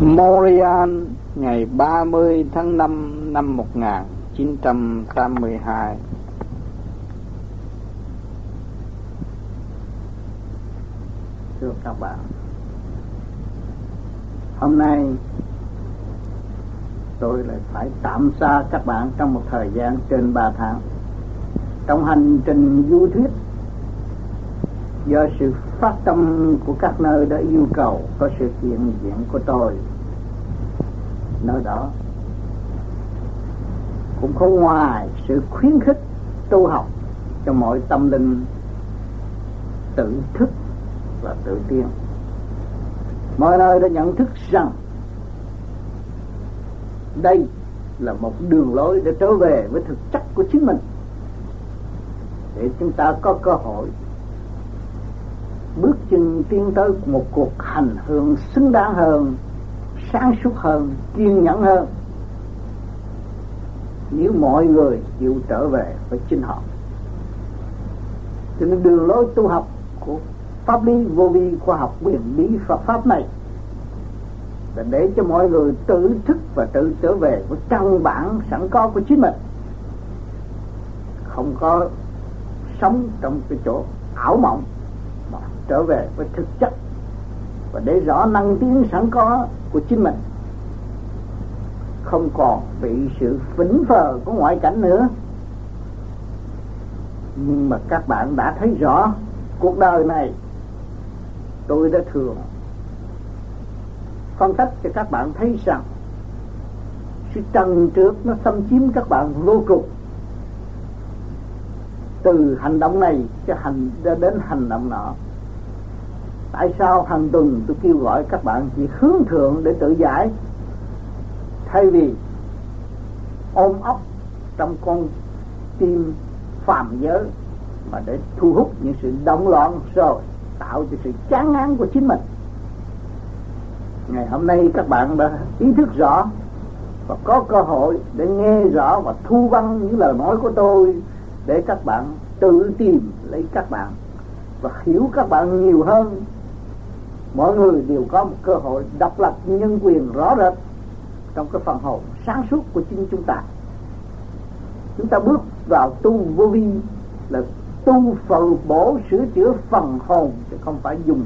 Morian ngày 30 tháng 5 năm 1982 Thưa các bạn, Hôm nay tôi lại phải tạm xa các bạn trong một thời gian trên 3 tháng. Trong hành trình du thuyết, do sự phát tâm của các nơi đã yêu cầu, có sự hiện diện của tôi nơi đó cũng không ngoài sự khuyến khích tu học cho mọi tâm linh tự thức và tự tiên mọi nơi đã nhận thức rằng đây là một đường lối để trở về với thực chất của chính mình. Để chúng ta có cơ hội bước chân tiến tới một cuộc hành hương xứng đáng hơn sáng suốt hơn, kiên nhẫn hơn. Nếu mọi người chịu trở về với chính họ cho nên đường lối tu học của pháp lý vô vi khoa học quyền bí Phật pháp này là để cho mọi người tự thức và tự trở về với căn bản sẵn có của chính mình. Không có sống trong cái chỗ ảo mộng, mà trở về với thực chất. Và để rõ năng tiến sẵn có của chính mình. Không còn bị sự phỉnh phờ của ngoại cảnh nữa. Nhưng mà các bạn đã thấy rõ, cuộc đời này tôi đã thường phân tích cho các bạn thấy rằng sự trần trước nó xâm chiếm các bạn vô cùng. Từ hành động này cho hành đến hành động nọ tại sao hàng tuần tôi kêu gọi các bạn chỉ hướng thượng để tự giải? Thay vì ôm ấp trong con tim phàm giới mà để thu hút những sự động loạn rồi tạo cho sự chán ngán của chính mình. Ngày hôm nay các bạn đã ý thức rõ và có cơ hội để nghe rõ và thu văn những lời nói của tôi để các bạn tự tìm lấy các bạn và hiểu các bạn nhiều hơn mọi người đều có một cơ hội độc lập nhân quyền rõ rệt trong cái phần hồn sáng suốt của chính chúng ta. Chúng ta bước vào tu vô vi là tu phật bổ sửa chữa phần hồn, chứ không phải dùng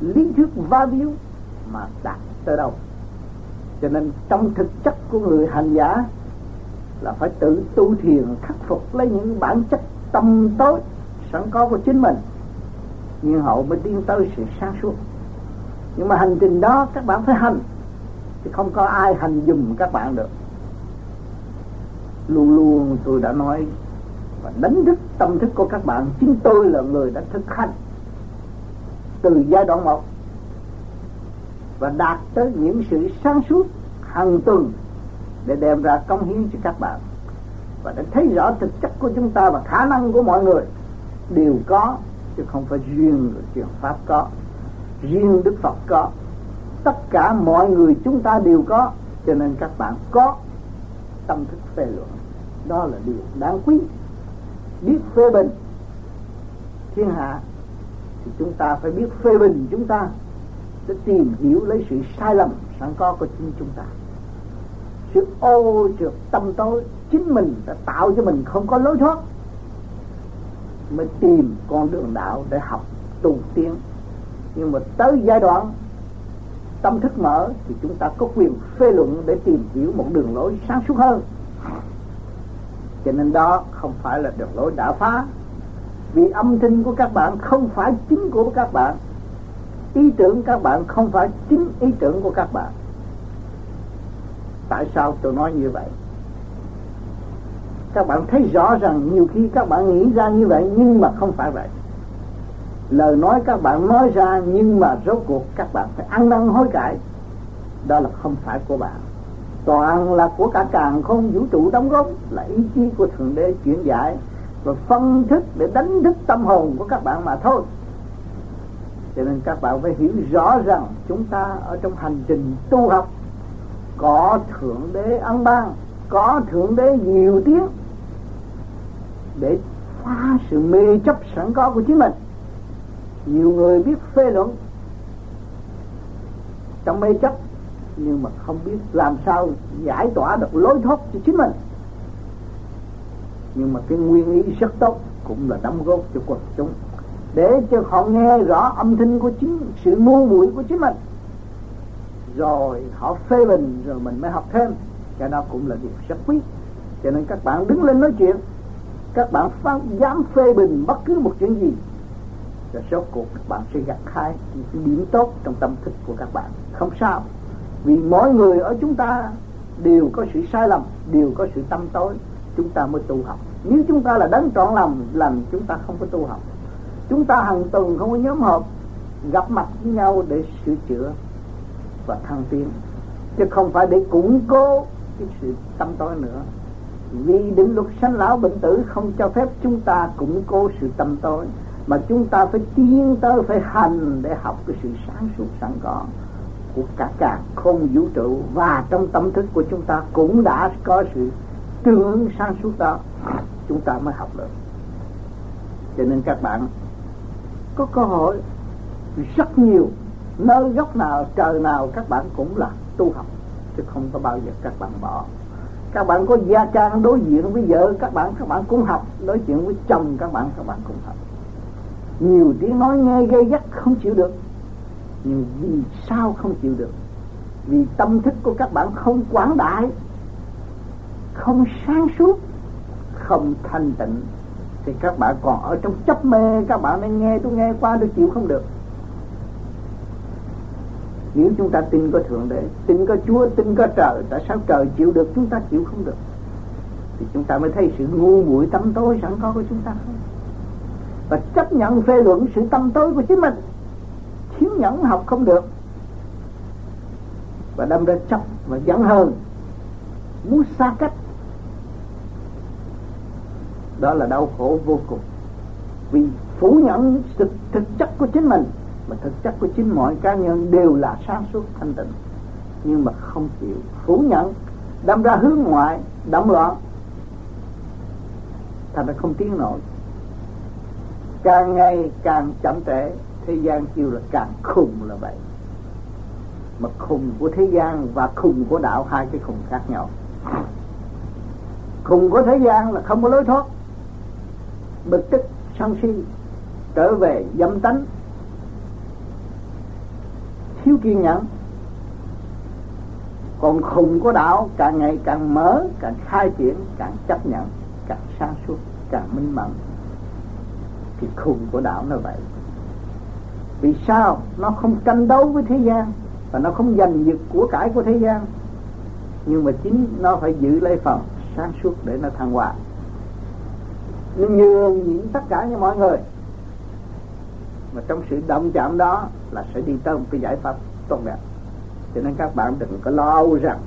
lý thuyết va biếu mà đạt tới đâu. Cho nên trong thực chất của người hành giả là phải tự tu thiền, khắc phục lấy những bản chất tâm tối sẵn có của chính mình. Nhưng hậu mới tiến tới sự sáng suốt nhưng mà hành trình đó các bạn phải hành. Thì không có ai hành dùm các bạn được. Luôn luôn tôi đã nói và đánh thức tâm thức của các bạn. Chính tôi là người đã thực hành từ giai đoạn một và đạt tới những sự sáng suốt hàng tuần để đem ra công hiến cho các bạn. Và đã thấy rõ thực chất của chúng ta và khả năng của mọi người. Đều có, chứ không phải riêng người truyền pháp có riêng đức phật có. Tất cả mọi người chúng ta đều có, cho nên các bạn có tâm thức phê luận. Đó là điều đáng quý. Biết phê bình, thiên hạ, thì chúng ta phải biết phê bình chúng ta, để tìm hiểu lấy sự sai lầm sẵn có của chính chúng ta. Sự ô trượt tâm tối, chính mình đã tạo cho mình không có lối thoát, mới tìm con đường đạo để học tu tiến nhưng mà tới giai đoạn tâm thức mở thì chúng ta có quyền phê luận để tìm hiểu một đường lối sáng suốt hơn. Cho nên đó không phải là đường lối đã phá. Vì âm thanh của các bạn không phải chính của các bạn. Ý tưởng các bạn không phải chính ý tưởng của các bạn. Tại sao tôi nói như vậy? Các bạn thấy rõ rằng nhiều khi các bạn nghĩ ra như vậy nhưng mà không phải vậy lời nói các bạn nói ra, nhưng mà rốt cuộc các bạn phải ăn năn hối cải. Đó là không phải của bạn. Toàn là của cả càng không vũ trụ đóng góp, là ý chí của thượng đế chuyển giải và phân thức để đánh thức tâm hồn của các bạn mà thôi. Cho nên các bạn phải hiểu rõ rằng chúng ta ở trong hành trình tu học, có thượng đế ăn ban, có thượng đế nhiều tiếng để phá sự mê chấp sẵn có của chính mình nhiều người biết phê luận. Trong mê chấp nhưng mà không biết làm sao giải tỏa được lối thoát cho chính mình. Nhưng mà cái nguyên ý rất tốt cũng là đóng góp cho quần chúng để cho họ nghe rõ âm thanh của chính sự ngu muội của chính mình. Rồi họ phê bình rồi mình mới học thêm. Cái đó cũng là điều rất quý. Cho nên các bạn đứng lên nói chuyện. Các bạn phán, dám phê bình bất cứ một chuyện gì rồi số cuộc các bạn sẽ gặt hai những điểm tốt trong tâm thức của các bạn. Không sao. Vì mỗi người ở chúng ta đều có sự sai lầm, đều có sự tâm tối. Chúng ta mới tu học. Nếu chúng ta là đấng trọn lòng làm chúng ta không có tu học. Chúng ta hàng tuần không có nhóm họp, gặp mặt với nhau để sửa chữa và thăng tiến. Chứ không phải để củng cố cái sự tâm tối nữa. Vì định luật sanh lão bệnh tử không cho phép chúng ta củng cố sự tâm tối mà chúng ta phải tiến tới, phải hành để học cái sự sáng suốt sẵn có của cả cả không vũ trụ. Và trong tâm thức của chúng ta cũng đã có sự tương ứng sáng suốt đó. Chúng ta mới học được. Cho nên các bạn, có cơ hội rất nhiều, nơi góc nào, trời nào, các bạn cũng là tu học, chứ không có bao giờ các bạn bỏ. Các bạn có gia trang đối diện với vợ, các bạn các bạn cũng học. Đối diện với chồng, các bạn các bạn cũng học nhiều tiếng nói nghe gây gắt không chịu được. Nhưng vì sao không chịu được? Vì tâm thức của các bạn không quảng đại, không sáng suốt, không thanh tịnh. Thì các bạn còn ở trong chấp mê, các bạn nên nghe tôi nghe qua tôi chịu không được. Nếu chúng ta tin có thượng đế, tin có chúa, tin có trời, tại sao trời chịu được, chúng ta chịu không được? Thì chúng ta mới thấy sự ngu muội tâm tối sẵn có của chúng ta. không và chấp nhận phê luận sự tâm tối của chính mình. Thiếu nhẫn học không được. Và đâm ra chấp và giận hơn muốn xa cách. Đó là đau khổ vô cùng. Vì phủ nhận thực, thực chất của chính mình mà thực chất của chính mọi cá nhân đều là sáng suốt thanh tịnh. Nhưng mà không chịu phủ nhận đâm ra hướng ngoại động loạn. Thành ra không tiến nổi càng ngày càng chậm trễ, thế gian kêu là càng khùng là vậy. Mà khùng của thế gian và khùng của đạo, hai cái khùng khác nhau. Khùng của thế gian là không có lối thoát. Bực tức, sân si, trở về dâm tánh. Thiếu kiên nhẫn. Còn khùng của đạo càng ngày càng mở, càng khai triển, càng chấp nhận, càng sáng suốt, càng minh mẫn thì khùng của đạo nó vậy. Vì sao? Nó không tranh đấu với thế gian và nó không giành giật của cải của thế gian. Nhưng mà chính nó phải giữ lấy phần sáng suốt để nó thăng hoa. Nó nhường nhịn tất cả như mọi người. Mà trong sự động chạm đó là sẽ đi tới một cái giải pháp tốt đẹp. Cho nên các bạn đừng có lo âu rằng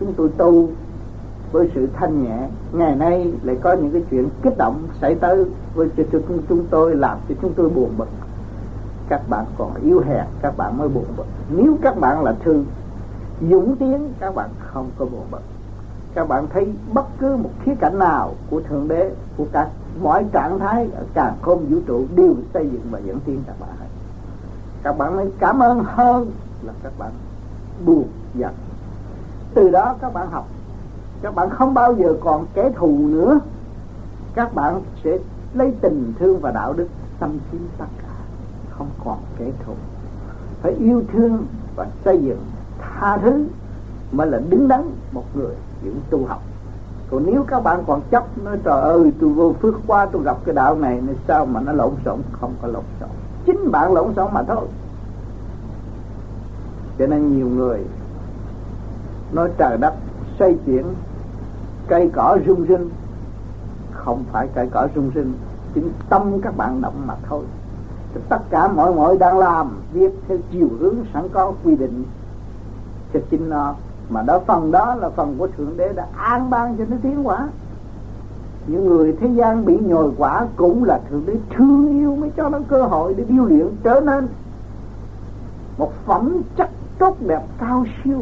chúng tôi tu với sự thanh nhẹ. Ngày nay lại có những cái chuyện kích động xảy tới với cho chúng, chúng tôi làm cho chúng tôi buồn bực. Các bạn còn yếu hèn các bạn mới buồn bực. Nếu các bạn là thư dũng tiến các bạn không có buồn bực. Các bạn thấy bất cứ một khía cạnh nào của thượng đế của các mọi trạng thái ở càng không vũ trụ đều xây dựng và dẫn tiến các bạn hết. Các bạn nên cảm ơn hơn là các bạn buồn giận. Từ đó các bạn học các bạn không bao giờ còn kẻ thù nữa. Các bạn sẽ lấy tình thương và đạo đức xâm chiếm tất cả. Không còn kẻ thù. Phải yêu thương và xây dựng tha thứ mới là đứng đắn một người những tu học. Còn nếu các bạn còn chấp nói, trời ơi, tôi vô phước qua tôi gặp cái đạo này nên sao mà nó lộn xộn? Không có lộn xộn. Chính bạn lộn xộn mà thôi. Cho nên nhiều người nói trời đất, xây chuyển cây cỏ rung rinh. Không phải cây cỏ rung rinh, chính tâm các bạn động mà thôi. Tất cả mọi mọi đang làm việc theo chiều hướng sẵn có quy định. Cho chính nó, mà đó, phần đó là phần của thượng đế đã an ban cho nó tiến quả những người thế gian bị nhồi quả cũng là thượng đế thương yêu mới cho nó cơ hội để điêu luyện trở nên một phẩm chất tốt đẹp cao siêu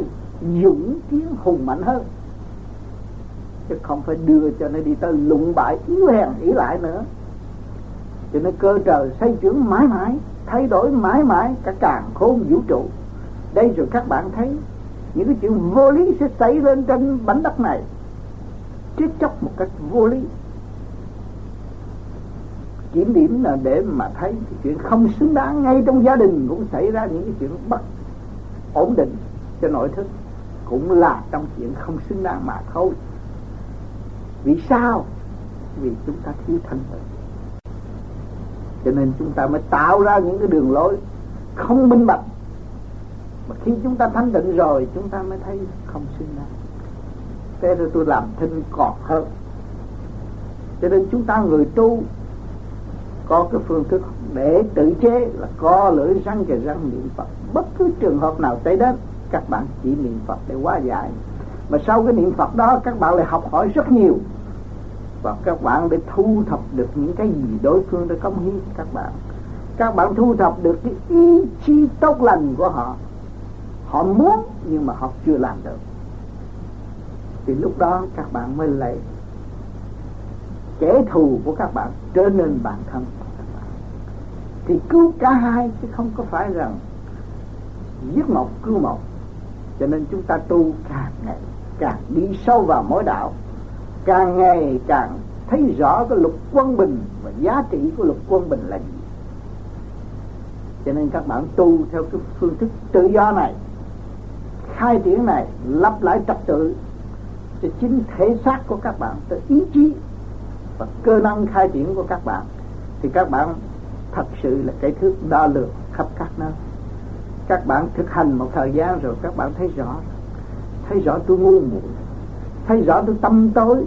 dũng tiến hùng mạnh hơn chứ không phải đưa cho nó đi tới lụng bại, yếu hèn ý lại nữa. Cho nên cơ trời xây trưởng mãi mãi, thay đổi mãi mãi cả càng khôn vũ trụ. Đây rồi các bạn thấy, những cái chuyện vô lý sẽ xảy lên trên bánh đất này. Chết chóc một cách vô lý. Kiểm điểm là để mà thấy cái chuyện không xứng đáng, ngay trong gia đình cũng xảy ra những cái chuyện bất ổn định cho nội thức. Cũng là trong chuyện không xứng đáng mà thôi vì sao? Vì chúng ta thiếu thanh tịnh cho nên chúng ta mới tạo ra những cái đường lối không minh bạch. Mà khi chúng ta thanh tịnh rồi, chúng ta mới thấy không xứng đáng. Thế rồi tôi làm thinh còn hơn. Cho nên chúng ta người tu có cái phương thức để tự chế là co lưỡi răng kề răng niệm phật. Bất cứ trường hợp nào tới đến các bạn chỉ niệm phật để hóa giải. Mà sau cái niệm phật đó, các bạn lại học hỏi rất nhiều và các bạn để thu thập được những cái gì đối phương đã công hiến các bạn. Các bạn thu thập được cái ý chí tốt lành của họ. Họ muốn nhưng mà họ chưa làm được. Thì lúc đó các bạn mới lấy kẻ thù của các bạn trở nên bản thân thì cứu cả hai chứ không có phải rằng giết một, cứu một. Cho nên chúng ta tu càng ngày, càng đi sâu vào mỗi đạo càng ngày càng thấy rõ cái luật quân bình và giá trị của luật quân bình là gì. Cho nên các bạn tu theo cái phương thức tự do này, khai triển này, lặp lại trật tự cho chính thể xác của các bạn tới ý chí và cơ năng khai triển của các bạn, thì các bạn thật sự là cái thước đo lường khắp các nơi. Các bạn thực hành một thời gian rồi các bạn thấy rõ. Thấy rõ tôi ngu muội thấy rõ tôi tâm tối,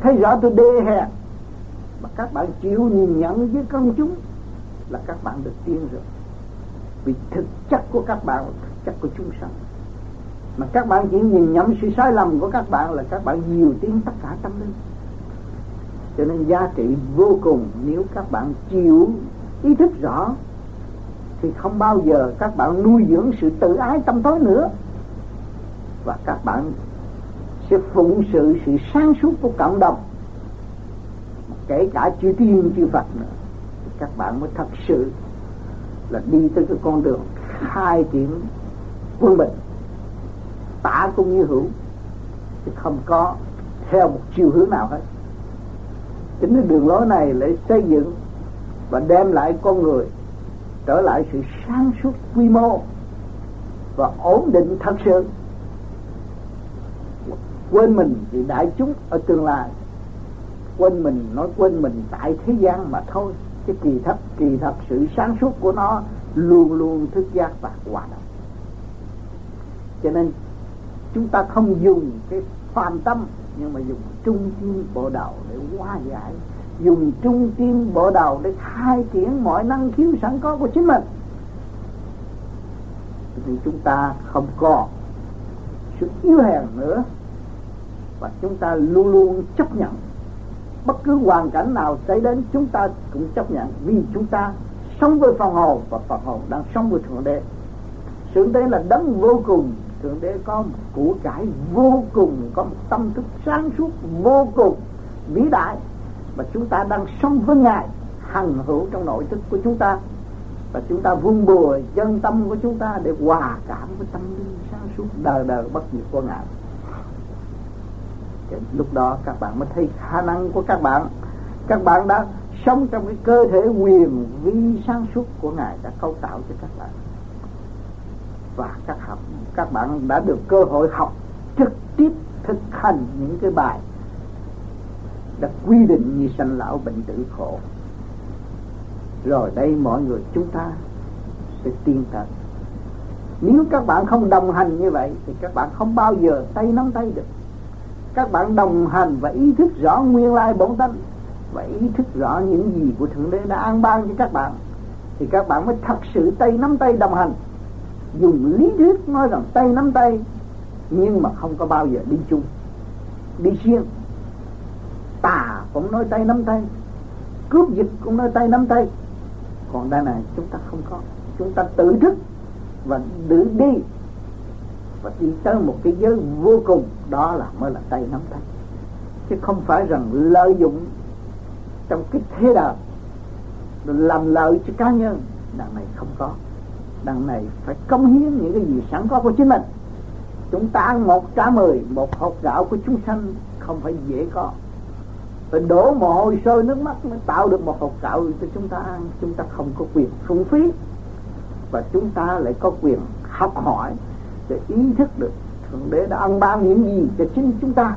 thấy rõ tôi đê hèn mà các bạn chịu nhìn nhận với công chúng là các bạn được tiên rồi. Vì thực chất của các bạn là thực chất của chúng sanh. Mà các bạn chỉ nhìn nhận sự sai lầm của các bạn là các bạn nhiều tiếng tất cả tâm linh. Cho nên giá trị vô cùng nếu các bạn chịu ý thức rõ, thì không bao giờ các bạn nuôi dưỡng sự tự ái tâm tối nữa. Và các bạn sẽ phụng sự sự sáng suốt của cộng đồng. Kể cả chư tiên chư Phật nữa. Các bạn mới thật sự là đi tới cái con đường khai triển quân bình. Tả cũng như hữu, chứ không có theo một chiều hướng nào hết. Chính cái đường lối này lại xây dựng và đem lại con người trở lại sự sáng suốt quy mô và ổn định thật sự quên mình vì đại chúng ở tương lai. Quên mình, nói quên mình tại thế gian mà thôi. Cái kỳ thật kỳ thật sự sáng suốt của nó luôn luôn thức giác và hoạt động cho nên, chúng ta không dùng cái phàm tâm, nhưng mà dùng trung tim bộ đầu để hóa giải. Dùng trung tim bộ đầu để khai triển mọi năng khiếu sẵn có của chính mình. Thì chúng ta không còn sự yếu hèn nữa và chúng ta luôn luôn chấp nhận. Bất cứ hoàn cảnh nào xảy đến, chúng ta cũng chấp nhận. Vì chúng ta sống với phần hồn và phần hồn đang sống với thượng đế. Thượng đế là đấng vô cùng. Thượng đế có một của cải vô cùng, có một tâm thức sáng suốt vô cùng, vĩ đại. Và chúng ta đang sống với ngài, hằng hữu trong nội thức của chúng ta. Và chúng ta vun bồi chân tâm của chúng ta để hòa cảm với tâm linh sáng suốt đời đời bất diệt của ngài thì lúc đó các bạn mới thấy khả năng của các bạn. Các bạn đã sống trong cái cơ thể quyền vi sáng suốt của ngài đã cấu tạo cho các bạn. Và các học, các bạn đã được cơ hội học trực tiếp thực hành những cái bài đã quy định như sanh lão bệnh tử khổ. Rồi đây mọi người, chúng ta sẽ tiên thật nếu các bạn không đồng hành như vậy, thì các bạn không bao giờ tay nắm tay được các bạn đồng hành và ý thức rõ nguyên lai bổn tánh và ý thức rõ những gì của thượng đế đã an ban cho các bạn, thì các bạn mới thật sự tay nắm tay đồng hành. Dùng lý thuyết nói rằng tay nắm tay, nhưng mà không có bao giờ đi chung, đi riêng. Tà cũng nói tay nắm tay, cướp dịch cũng nói tay nắm tay. Còn đây này chúng ta không có. Chúng ta tự thức và tự đi và đi tới một cái giới vô cùng, đó là mới là tay nắm tay. Chứ không phải rằng lợi dụng trong cái thế đạo làm lợi cho cá nhân. Đằng này không có. Đằng này phải công hiến những cái gì sẵn có của chính mình. Chúng ta ăn một trả mười, một hộp gạo của chúng sanh không phải dễ có. Phải đổ mồ hôi sôi nước mắt mới tạo được một hộp gạo cho chúng ta ăn. Chúng ta không có quyền phung phí. Và chúng ta lại có quyền học hỏi sẽ ý thức được thượng đế đã ăn ban những gì cho chính chúng ta.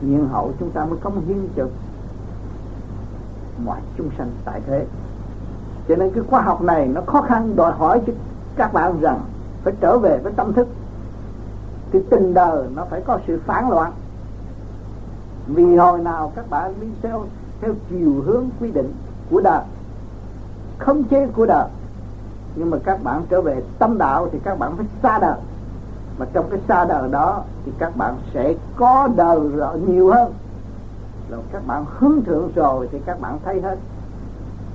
Nhiên hậu chúng ta mới công hiến cho mọi chúng sanh tại thế. Cho nên cái khoa học này nó khó khăn đòi hỏi cho các bạn rằng phải trở về với tâm thức. Thì tình đời nó phải có sự phản loạn. Vì hồi nào các bạn đi theo theo chiều hướng quy định của đời không chế của đời nhưng mà các bạn trở về tâm đạo thì các bạn phải xa đời. Mà trong cái xa đời đó thì các bạn sẽ có đời nhiều hơn. Rồi các bạn hướng thượng rồi thì các bạn thấy hết.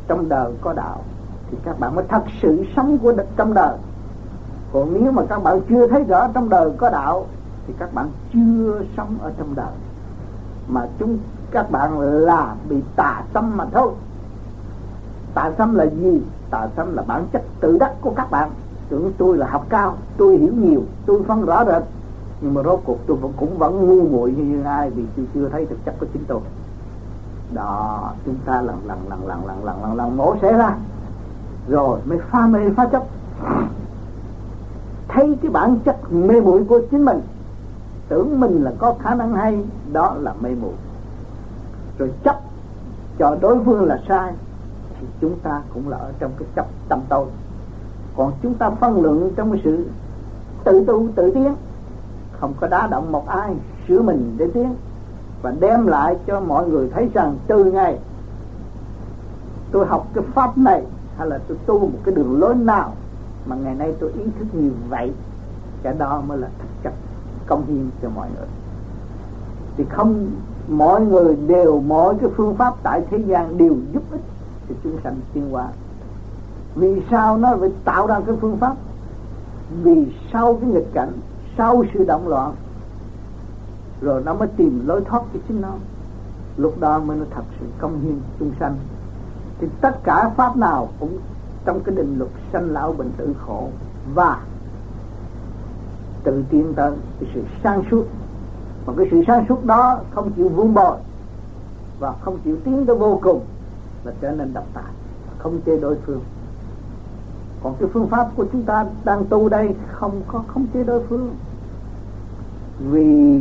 Trong đời có đạo thì các bạn mới thật sự sống của trong đời. Còn nếu mà các bạn chưa thấy rõ trong đời có đạo thì các bạn chưa sống ở trong đời. Mà chúng các bạn là bị tà tâm mà thôi tà tâm là gì? Tà tâm là bản chất tự đắc của các bạn. Tưởng tôi là học cao, tôi hiểu nhiều, tôi phân rõ rệt. Nhưng mà rốt cuộc tôi vẫn cũng vẫn ngu muội như ai vì tôi chưa thấy thực chất của chính tôi. Đó, chúng ta lần lần lần lần lần lần lần lần mổ xẻ ra. Rồi mới pha mê pha chấp. Thấy cái bản chất mê muội của chính mình. Tưởng mình là có khả năng hay, đó là mê muội. Rồi chấp cho đối phương là sai thì chúng ta cũng là ở trong cái chấp tâm tôi còn chúng ta phân lượng trong cái sự tự tu, tự tiến. Không có đá động một ai, sửa mình để tiến. Và đem lại cho mọi người thấy rằng từ ngày tôi học cái pháp này, hay là tôi tu một cái đường lối nào, mà ngày nay tôi ý thức như vậy, cái đó mới là thực chất công hiến cho mọi người. Thì không, mọi người đều, mọi cái phương pháp tại thế gian đều giúp ích cho chúng sanh tiến hóa. Vì sao nó phải tạo ra cái phương pháp? Vì sau cái nghịch cảnh, sau sự động loạn, rồi nó mới tìm lối thoát cho chính nó. Lúc đó mới nó thật sự công hiến chúng sanh. Thì tất cả pháp nào cũng trong cái định luật sanh lão bệnh tử khổ và tự tiến tới cái sự sáng suốt. Mà cái sự sáng suốt đó không chịu vun bồi và không chịu tiến tới vô cùng là trở nên độc tài không chê đối phương. Còn cái phương pháp của chúng ta đang tu đây không có, không chê đối phương. Vì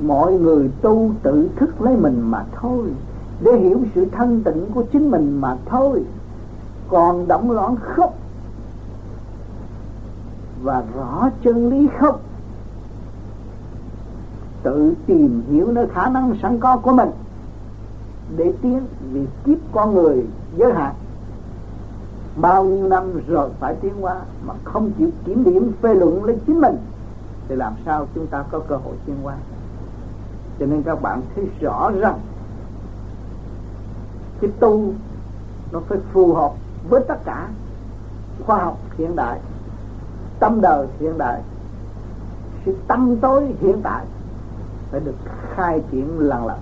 mọi người tu tự thức lấy mình mà thôi, để hiểu sự thanh tịnh của chính mình mà thôi. Còn động loạn không? Và rõ chân lý không? Tự tìm hiểu nơi khả năng sẵn có của mình để tiến vì kiếp con người giới hạn. Bao nhiêu năm rồi phải tiến qua mà không chịu kiểm điểm phê luận lên chính mình, thì làm sao chúng ta có cơ hội tiến qua cho nên các bạn thấy rõ rằng, cái tu nó phải phù hợp với tất cả khoa học hiện đại, tâm đời hiện đại. Sự tâm tối hiện tại phải được khai triển lần lần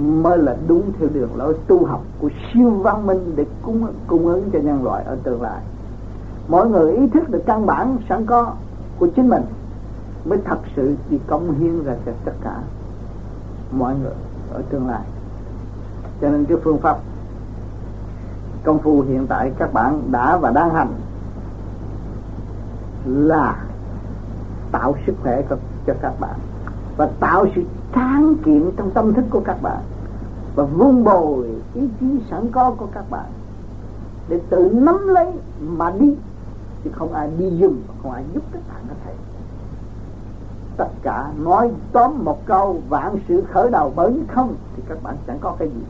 mới là đúng theo đường lối tu học của siêu văn minh để cung cung ứng cho nhân loại ở tương lai. Mỗi người ý thức được căn bản sẵn có của chính mình mới thật sự đi công hiến ra cho tất cả mọi người ở tương lai. Cho nên cái phương pháp công phu hiện tại các bạn đã và đang hành là tạo sức khỏe cho, cho các bạn và tạo sự tráng kiện trong tâm thức của các bạn, và vun bồi ý chí sẵn có của các bạn để tự nắm lấy mà đi, chứ không ai đi dùm không ai giúp các bạn có thể. Tất cả nói tóm một câu, vạn sự khởi đầu bởi không, thì các bạn chẳng có cái gì.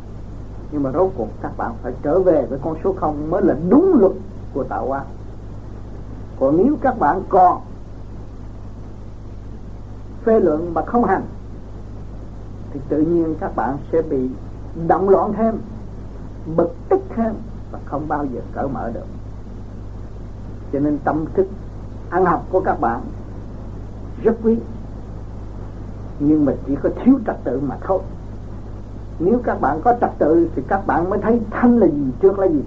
Nhưng mà rốt cuộc các bạn phải trở về với con số không mới là đúng luật của tạo hóa. Còn nếu các bạn còn phê luận mà không hành, thì tự nhiên các bạn sẽ bị động loạn thêm, bực tức thêm và không bao giờ cởi mở được. Cho nên tâm thức ăn học của các bạn rất quý, nhưng mà chỉ có thiếu trật tự mà thôi. Nếu các bạn có trật tự thì các bạn mới thấy thanh là gì, trước là gì.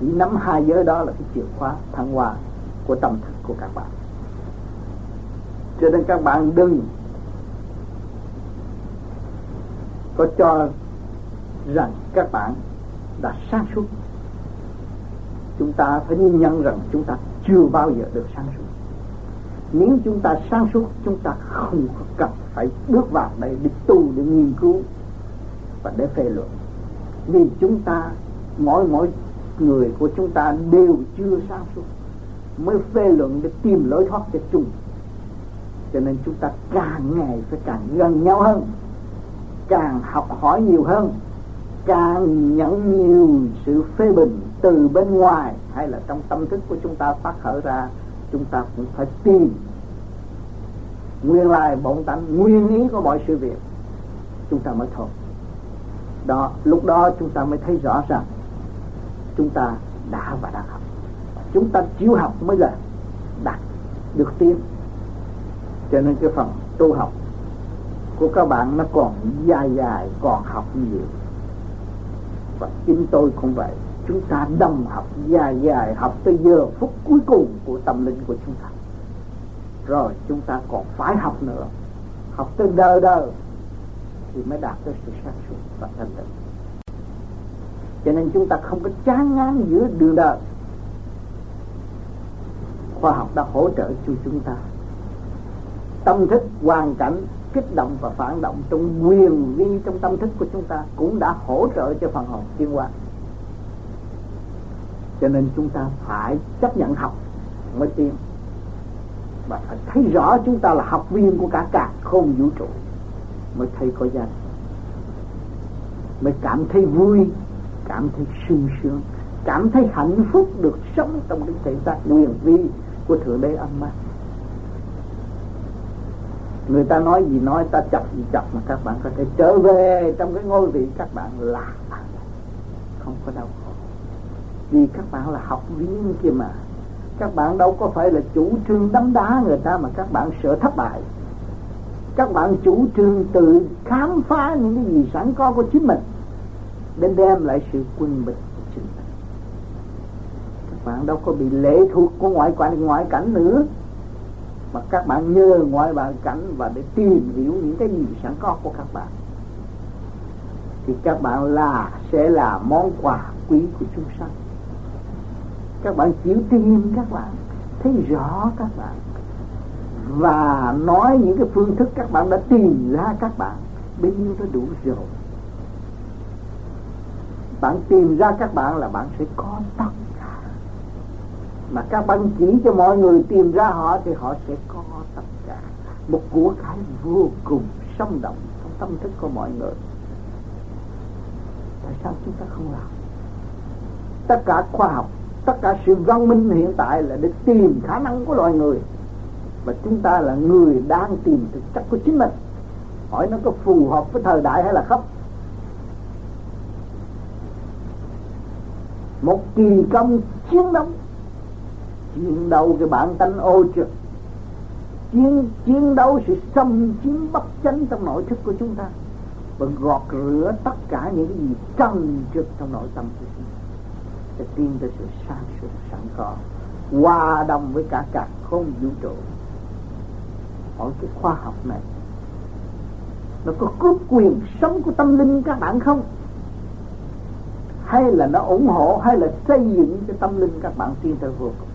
Chỉ nắm hai giới đó là cái chìa khóa thăng hoa của tâm thức của các bạn cho nên các bạn đừng có cho rằng các bạn đã sáng suốt. Chúng ta phải nhìn nhận rằng chúng ta chưa bao giờ được sáng suốt. Nếu chúng ta sáng suốt, chúng ta không có cần phải bước vào đây để tu, để nghiên cứu và để phê luận. Vì chúng ta, mỗi mỗi người của chúng ta đều chưa sáng suốt. Mới phê luận để tìm lối thoát cho chung cho nên chúng ta càng ngày phải càng gần nhau hơn, càng học hỏi nhiều hơn, càng nhận nhiều sự phê bình từ bên ngoài hay là trong tâm thức của chúng ta phát khởi ra, chúng ta cũng phải tìm nguyên lai bổn tánh, nguyên ý của mọi sự việc. Chúng ta mới thôi đó, lúc đó chúng ta mới thấy rõ rằng chúng ta đã và đang học. Chúng ta chịu học mới là đạt được tiếng cho nên cái phần tu học của các bạn nó còn dài dài, còn học nhiều. Và chính tôi cũng vậy. Chúng ta đồng học dài dài, học tới giờ phút cuối cùng của tâm linh của chúng ta. Rồi chúng ta còn phải học nữa. Học tới đời đời thì mới đạt tới sự sáng suốt và thanh tịnh. Cho nên chúng ta không có chán ngán giữa đường đời. Khoa học đã hỗ trợ cho chúng ta tâm thức hoàn cảnh, kích động và phản động trong quyền vi trong tâm thức của chúng ta cũng đã hỗ trợ cho phần hồn tiến hóa. Cho nên chúng ta phải chấp nhận học mới tiên và phải thấy rõ chúng ta là học viên của cả cả không vũ trụ mới thấy có danh. Mới cảm thấy vui, cảm thấy sung sướng, cảm thấy hạnh phúc được sống trong cái thể xác quyền vi của thượng đế âm ma người ta nói gì nói, ta chọc gì chọc mà các bạn có thể trở về trong cái ngôi vị các bạn là không có đau khổ. Vì các bạn là học viên kia mà. Các bạn đâu có phải là chủ trương đấm đá người ta mà các bạn sợ thất bại. Các bạn chủ trương tự khám phá những cái gì sẵn có của chính mình để đem lại sự quân bình của chính mình. Các bạn đâu có bị lệ thuộc của ngoại cảnh ngoại cảnh nữa mà các bạn nhờ ngoại bản cảnh và để tìm hiểu những cái gì sẵn có của các bạn. Thì các bạn là, sẽ là món quà quý của chúng sanh. Các bạn chịu tìm các bạn, thấy rõ các bạn. Và nói những cái phương thức các bạn đã tìm ra các bạn, bấy nhiêu nó đủ rồi. Bạn tìm ra các bạn là bạn sẽ có tất mà các bạn chỉ cho mọi người tìm ra họ thì họ sẽ có tất cả. Một của cải vô cùng sống động trong tâm thức của mọi người. Tại sao chúng ta không làm? Tất cả khoa học, tất cả sự văn minh hiện tại là để tìm khả năng của loài người. Và chúng ta là người đang tìm thực chất của chính mình. Hỏi nó có phù hợp với thời đại hay là không? Một kỳ công chiến đấu chiến đấu cái bản tánh ô trực chiến chiến đấu sự xâm chiếm bất chánh trong nội thức của chúng ta và gọt rửa tất cả những cái gì trần trực trong nội tâm của chúng ta. Để tiến tới sự sáng suốt, sẵn có, hòa đồng với cả cả không vũ trụ. Hỏi cái khoa học này, nó có cướp quyền sống của tâm linh các bạn không? Hay là nó ủng hộ, hay là xây dựng cái tâm linh các bạn tin tới vô cùng?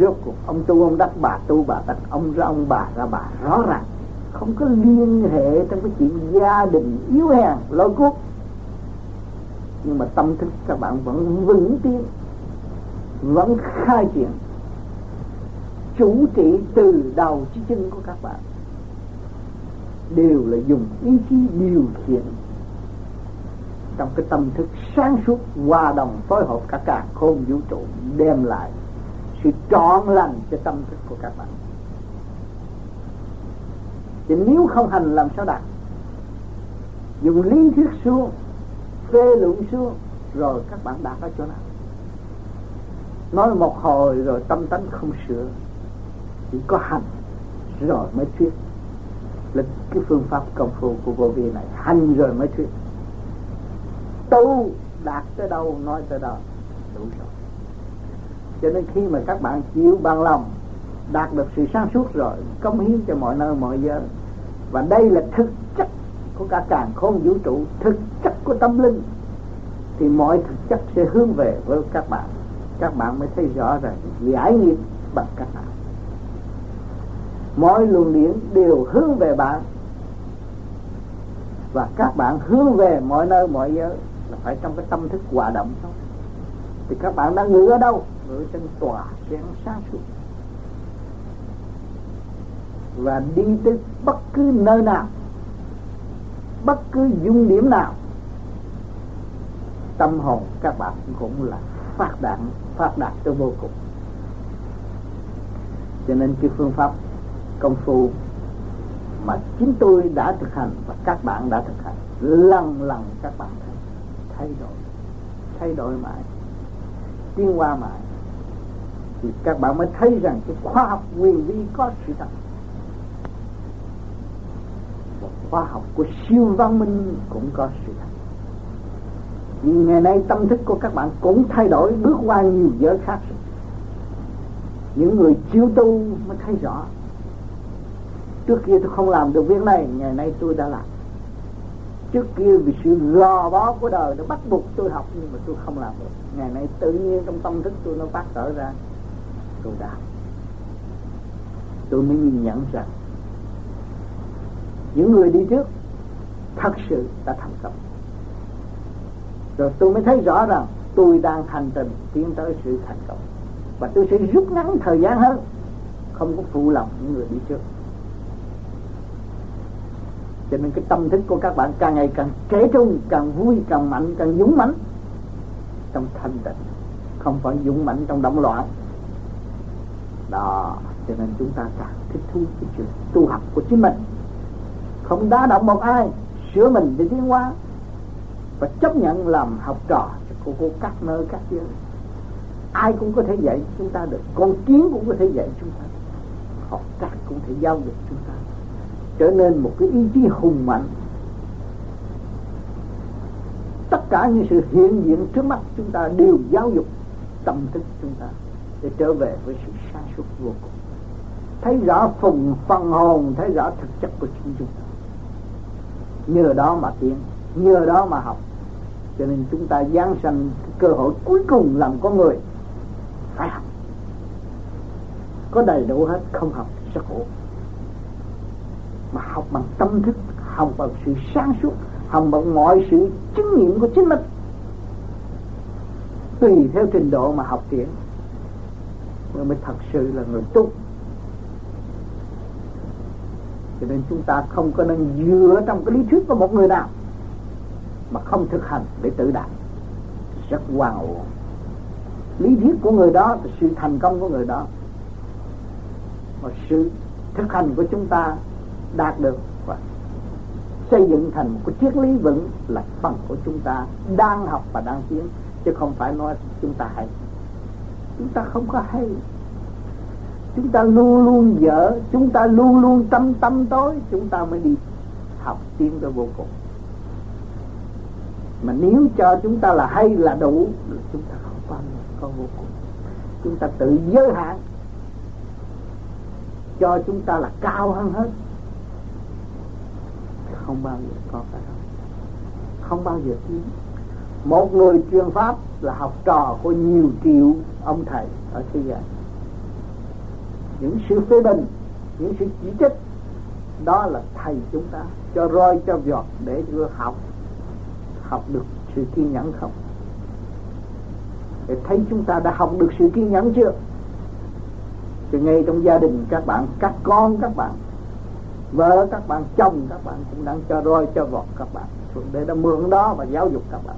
Rốt cuộc ông tu, ông đắc bà tu, bà đắc ông ra, ông bà ra, bà rõ ràng. Không có liên hệ trong cái chuyện gia đình yếu hèn lôi cuốc nhưng mà tâm thức các bạn vẫn vững tiến vẫn khai triển, chủ trị từ đầu chí chân của các bạn. Đều là dùng ý chí điều khiển trong cái tâm thức sáng suốt, hòa đồng, phối hợp cả cả khôn vũ trụ, đem lại sự trọn lành cho tâm thức của các bạn. Thì nếu không hành, làm sao đạt? Dùng lý thuyết xuống, phê luận xuống, rồi các bạn đạt ở chỗ nào? Nói một hồi rồi tâm tánh không sửa, chỉ có hành rồi mới thuyết. Là cái phương pháp công phu của vô vi này, hành rồi mới thuyết. Tu đạt tới đâu, nói tới đó, đủ rồi cho nên khi mà các bạn chịu bằng lòng đạt được sự sáng suốt rồi công hiến cho mọi nơi mọi giờ, và đây là thực chất của cả càng khôn vũ trụ thực chất của tâm linh. Thì mọi thực chất sẽ hướng về với các bạn. Các bạn mới thấy rõ rằng giải nghiệp bằng các bạn mọi luồng điển đều hướng về bạn. Và các bạn hướng về mọi nơi mọi giới là phải trong cái tâm thức hòa động thôi. Thì các bạn đang ngự ở đâu? Ngự trên tòa sáng sáng suốt và đi tới bất cứ nơi nào, bất cứ dung điểm nào, tâm hồn các bạn cũng là phát đạt phát đạt cho vô cùng. Cho nên cái phương pháp công phu mà chính tôi đã thực hành và các bạn đã thực hành, lần lần các bạn thấy, thay đổi thay đổi mãi, tiến qua mãi thì các bạn mới thấy rằng cái khoa học quyền vi có sự thật. Và khoa học của siêu văn minh cũng có sự thật. Nhưng ngày nay tâm thức của các bạn cũng thay đổi bước qua nhiều giới khác những người chiếu tu mới thấy rõ. Trước kia tôi không làm được việc này, ngày nay tôi đã làm. Trước kia vì sự gò bó của đời nó bắt buộc tôi học, nhưng mà tôi không làm được. Ngày nay tự nhiên trong tâm thức tôi nó phát trở ra tôi đã tôi mới nhìn nhận rằng, những người đi trước thật sự đã thành công. Rồi tôi mới thấy rõ rằng tôi đang hành trình tiến tới sự thành công. Và tôi sẽ rút ngắn thời gian hơn, không có phụ lòng những người đi trước. Cho nên cái tâm thức của các bạn càng ngày càng trẻ trung, càng vui, càng mạnh, càng dũng mãnh trong thanh tịnh, không phải dũng mãnh trong động loạn đó. Cho nên chúng ta càng thích thú cái chuyện tu học của chính mình. Không đá động một ai, sửa mình để tiến hóa. Và chấp nhận làm học trò cho cô cô các nơi, các giới. Ai cũng có thể dạy chúng ta được. Con kiến cũng có thể dạy chúng ta học các cũng thể giao được chúng ta trở nên một cái ý chí hùng mạnh. Tất cả những sự hiện diện trước mắt chúng ta đều giáo dục tâm thức chúng ta để trở về với sự sáng suốt vô cùng. Thấy rõ phần phần hồn, thấy rõ thực chất của chính chúng ta nhờ đó mà tiến, nhờ đó mà học. Cho nên chúng ta giáng sanh cơ hội cuối cùng làm con người. Phải học. Có đầy đủ hết, không học sẽ khổ. Mà học bằng tâm thức, học bằng sự sáng suốt, học bằng mọi sự chứng nghiệm của chính mình. Tùy theo trình độ mà học tiến nó mới thật sự là người tu. Cho nên chúng ta không có nên dựa trong cái lý thuyết của một người nào mà không thực hành để tự đạt. Rất hoàn ổn lý thuyết của người đó là sự thành công của người đó mà sự thực hành của chúng ta đạt được và xây dựng thành một cái triết lý vững là phần của chúng ta đang học và đang tiến, chứ không phải nói chúng ta hay chúng ta không có hay. Chúng ta luôn luôn dở, chúng ta luôn luôn tâm tâm tối, chúng ta mới đi học tiến tới vô cùng. Mà nếu cho chúng ta là hay là đủ, chúng ta không bao giờ có vô cùng. Chúng ta tự giới hạn. Cho chúng ta là cao hơn hết. Không bao giờ có phải không không bao giờ tiến một người truyền pháp là học trò của nhiều triệu ông thầy ở thế gian. Những sự phê bình, những sự chỉ trích, đó là thầy chúng ta cho roi, cho vọt để đưa học. Học được sự kiên nhẫn không? Để thấy chúng ta đã học được sự kiên nhẫn chưa? Thì ngay trong gia đình các bạn, các con, các bạn, vợ, các bạn, chồng, các bạn cũng đang cho roi, cho vọt các bạn. Để đã mượn đó và giáo dục các bạn.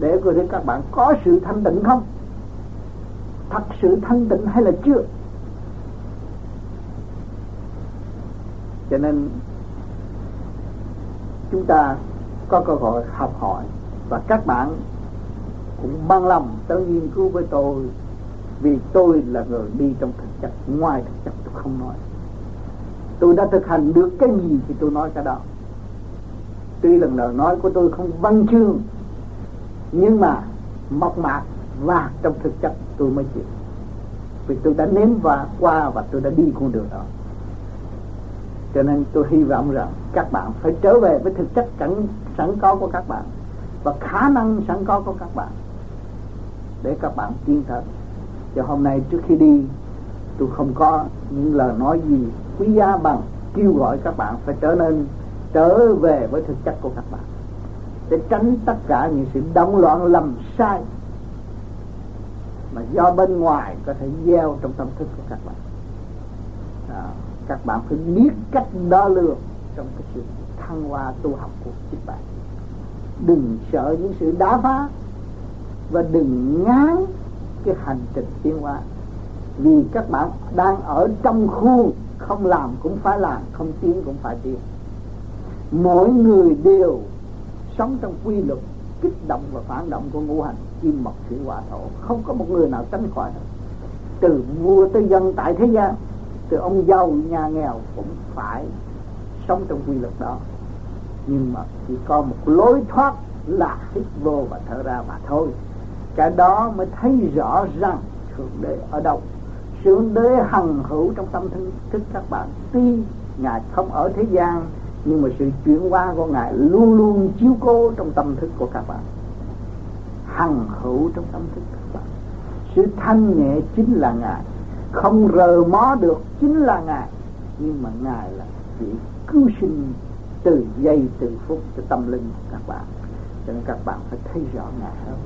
Để có thể các bạn có sự thanh tịnh không? Thật sự thanh tịnh hay là chưa? Cho nên, chúng ta có cơ hội học hỏi và các bạn cũng ban lòng tới nghiên cứu với tôi vì tôi là người đi trong thực chất, ngoài thực chất tôi không nói. Tôi đã thực hành được cái gì thì tôi nói cái đó. Tuy lần đầu nói của tôi không văn chương, nhưng mà mộc mạc và trong thực chất tôi mới chịu. Vì tôi đã nếm và qua và tôi đã đi con đường đó. Cho nên tôi hy vọng rằng các bạn phải trở về với thực chất sẵn sẵn có của các bạn và khả năng sẵn có của các bạn để các bạn tiến tới cho hôm nay trước khi đi, tôi không có những lời nói gì quý giá bằng kêu gọi các bạn phải trở nên, trở về với thực chất của các bạn. Để tránh tất cả những sự động loạn lầm sai mà do bên ngoài có thể gieo trong tâm thức của các bạn. À, các bạn phải biết cách đo lường trong cái sự thăng hoa tu học của chính bạn. Đừng sợ những sự đá phá và đừng ngán cái hành trình tiến hóa. Vì các bạn đang ở trong khuôn không làm cũng phải làm không tiến cũng phải tiến. Mỗi người đều sống trong quy luật kích động và phản động của ngũ hành kim mộc thủy hỏa thổ không có một người nào tránh khỏi được. Từ vua tới dân tại thế gian từ ông giàu nhà nghèo cũng phải sống trong quy luật đó. Nhưng mà chỉ có một lối thoát là hít vô và thở ra mà thôi. Cái đó mới thấy rõ rằng thượng đế ở đâu. Thượng đế hằng hữu trong tâm thức, thức các bạn. Tuy ngài không ở thế gian nhưng mà sự chuyển hóa của ngài luôn luôn chiếu cố trong tâm thức của các bạn hằng hữu trong tâm thức các bạn. Sự thanh nhẹ chính là ngài. Không rờ mó được chính là ngài. Nhưng mà ngài là chỉ cứu sinh từ giây, từ phút cho tâm linh của các bạn. Cho nên các bạn phải thấy rõ ngài hơn.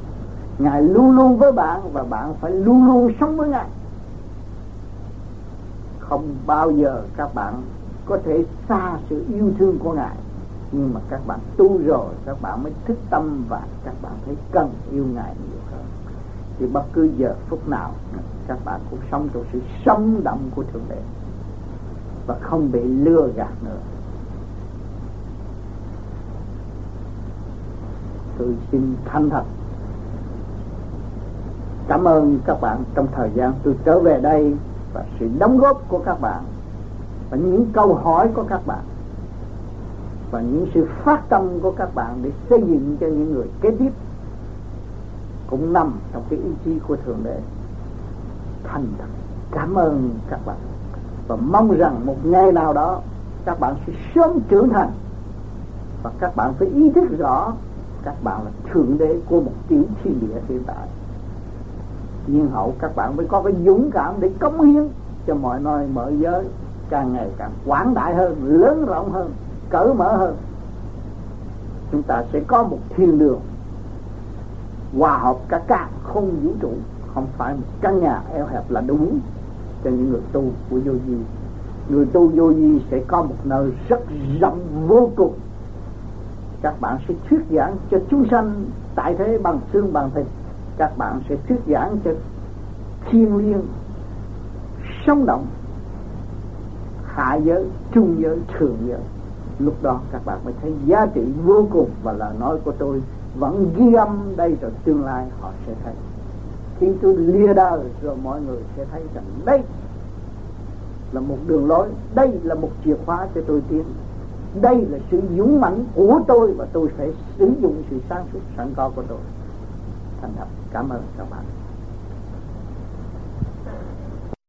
Ngài luôn luôn với bạn và bạn phải luôn luôn sống với ngài. Không bao giờ các bạn có thể xa sự yêu thương của ngài nhưng mà các bạn tu rồi, các bạn mới thức tâm và các bạn thấy cần yêu ngài nhiều hơn. Thì bất cứ giờ phút nào, các bạn cũng sống trong sự sống động của thượng đế và không bị lừa gạt nữa. Tôi xin thành thật. Cảm ơn các bạn trong thời gian tôi trở về đây và sự đóng góp của các bạn và những câu hỏi của các bạn và những sự phát tâm của các bạn để xây dựng cho những người kế tiếp cũng nằm trong cái ý chí của thượng đế. Thành thật, cảm ơn các bạn. Và mong rằng một ngày nào đó, các bạn sẽ sớm trưởng thành. Và các bạn phải ý thức rõ, các bạn là thượng đế của một tiểu thiên địa hiện tại. Nhưng hậu các bạn mới có cái dũng cảm để cống hiến cho mọi nơi, mọi giới, càng ngày càng quảng đại hơn, lớn rộng hơn cởi mở hơn, chúng ta sẽ có một thiên đường hòa hợp cả các không vũ trụ. Không phải một căn nhà eo hẹp là đúng. cho những người tu của vô vi. Người tu vô vi sẽ có một nơi rất rộng vô cùng. Các bạn sẽ thuyết giảng cho chúng sanh tại thế bằng xương bằng thịt. Các bạn sẽ thuyết giảng cho thiên liêng sống động, hạ giới, trung giới, thượng giới lúc đó các bạn mới thấy giá trị vô cùng và lời nói của tôi vẫn ghi âm đây rồi tương lai họ sẽ thấy. Khi tôi lìa đời rồi mọi người sẽ thấy rằng đây là một đường lối, đây là một chìa khóa cho tôi tiến. Đây là sự dũng mãnh của tôi và tôi phải sử dụng sự sáng suốt sẵn có của tôi. Thành thật, cảm ơn các bạn.